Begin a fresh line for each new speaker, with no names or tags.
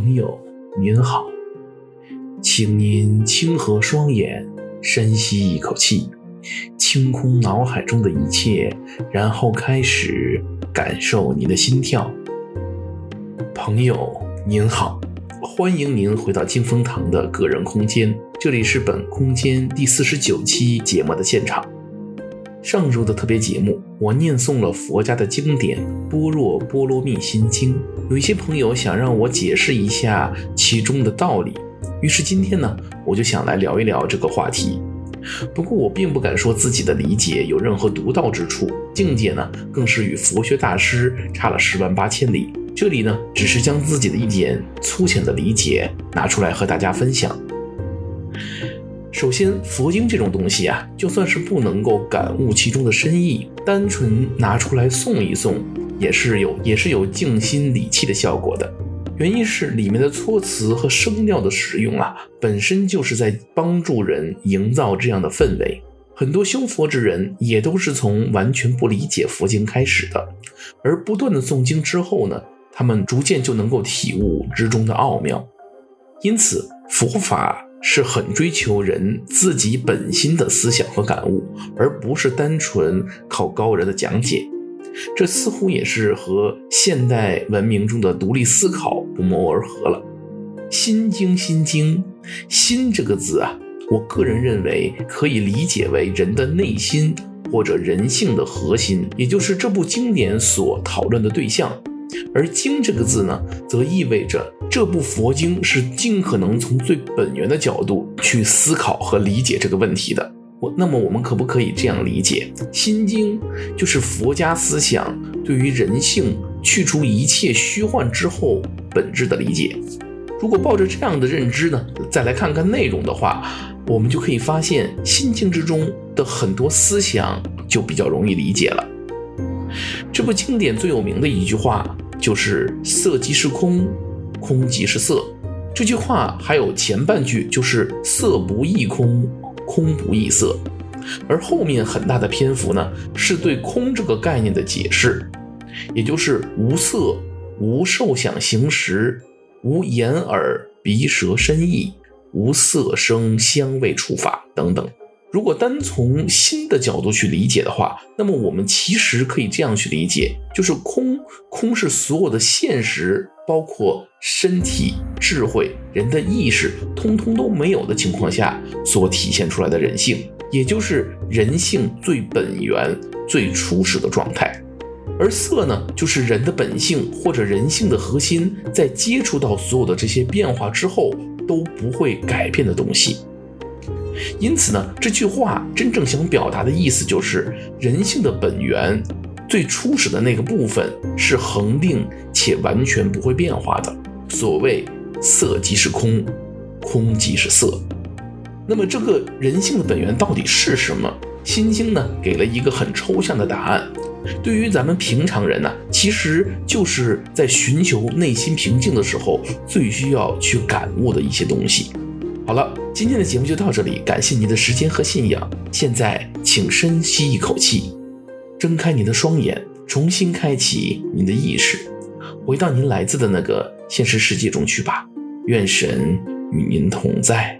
朋友您好，请您轻合双眼，深吸一口气，清空脑海中的一切，然后开始感受您的心跳。朋友您好，欢迎您回到金风堂的个人空间，这里是本空间第四十九期节目的现场。上周的特别节目，我念诵了佛家的经典《般若波罗蜜心经》，有一些朋友想让我解释一下其中的道理，于是今天呢，我就想来聊一聊这个话题。不过我并不敢说自己的理解有任何独到之处，境界呢，更是与佛学大师差了十万八千里。这里呢，只是将自己的一点粗浅的理解拿出来和大家分享。首先，佛经这种东西啊，就算是不能够感悟其中的深意，单纯拿出来诵一诵，也是有也是有静心理气的效果的。原因是里面的措辞和声调的使用啊，本身就是在帮助人营造这样的氛围。很多修佛之人也都是从完全不理解佛经开始的，而不断的诵经之后呢，他们逐渐就能够体悟之中的奥妙。因此，佛法。是很追求人自己本心的思想和感悟，而不是单纯靠高人的讲解。这似乎也是和现代文明中的独立思考不谋而合了。心经，心经，心这个字啊，我个人认为可以理解为人的内心或者人性的核心，也就是这部经典所讨论的对象。而经这个字呢，则意味着这部佛经是尽可能从最本源的角度去思考和理解这个问题的。我那么我们可不可以这样理解？心经就是佛家思想对于人性去除一切虚幻之后本质的理解。如果抱着这样的认知呢，再来看看内容的话，我们就可以发现心经之中的很多思想就比较容易理解了。这部经典最有名的一句话。就是色即是空，空即是色。这句话还有前半句，就是色不异空，空不异色。而后面很大的篇幅呢，是对空这个概念的解释，也就是无色、无受想行识、无眼耳鼻舌身意、无色声香味触法等等。如果单从心的角度去理解的话，那么我们其实可以这样去理解，就是空，空是所有的现实，包括身体、智慧、人的意识，通通都没有的情况下所体现出来的人性，也就是人性最本源、最初始的状态。而色呢，就是人的本性或者人性的核心，在接触到所有的这些变化之后都不会改变的东西。因此呢，这句话真正想表达的意思就是，人性的本源，最初始的那个部分是恒定且完全不会变化的。所谓色即是空，空即是色。那么这个人性的本源到底是什么？心经呢，给了一个很抽象的答案。对于咱们平常人呢，其实就是在寻求内心平静的时候，最需要去感悟的一些东西。好了，今天的节目就到这里，感谢您的时间和信仰。现在，请深吸一口气，睁开您的双眼，重新开启您的意识，回到您来自的那个现实世界中去吧。愿神与您同在。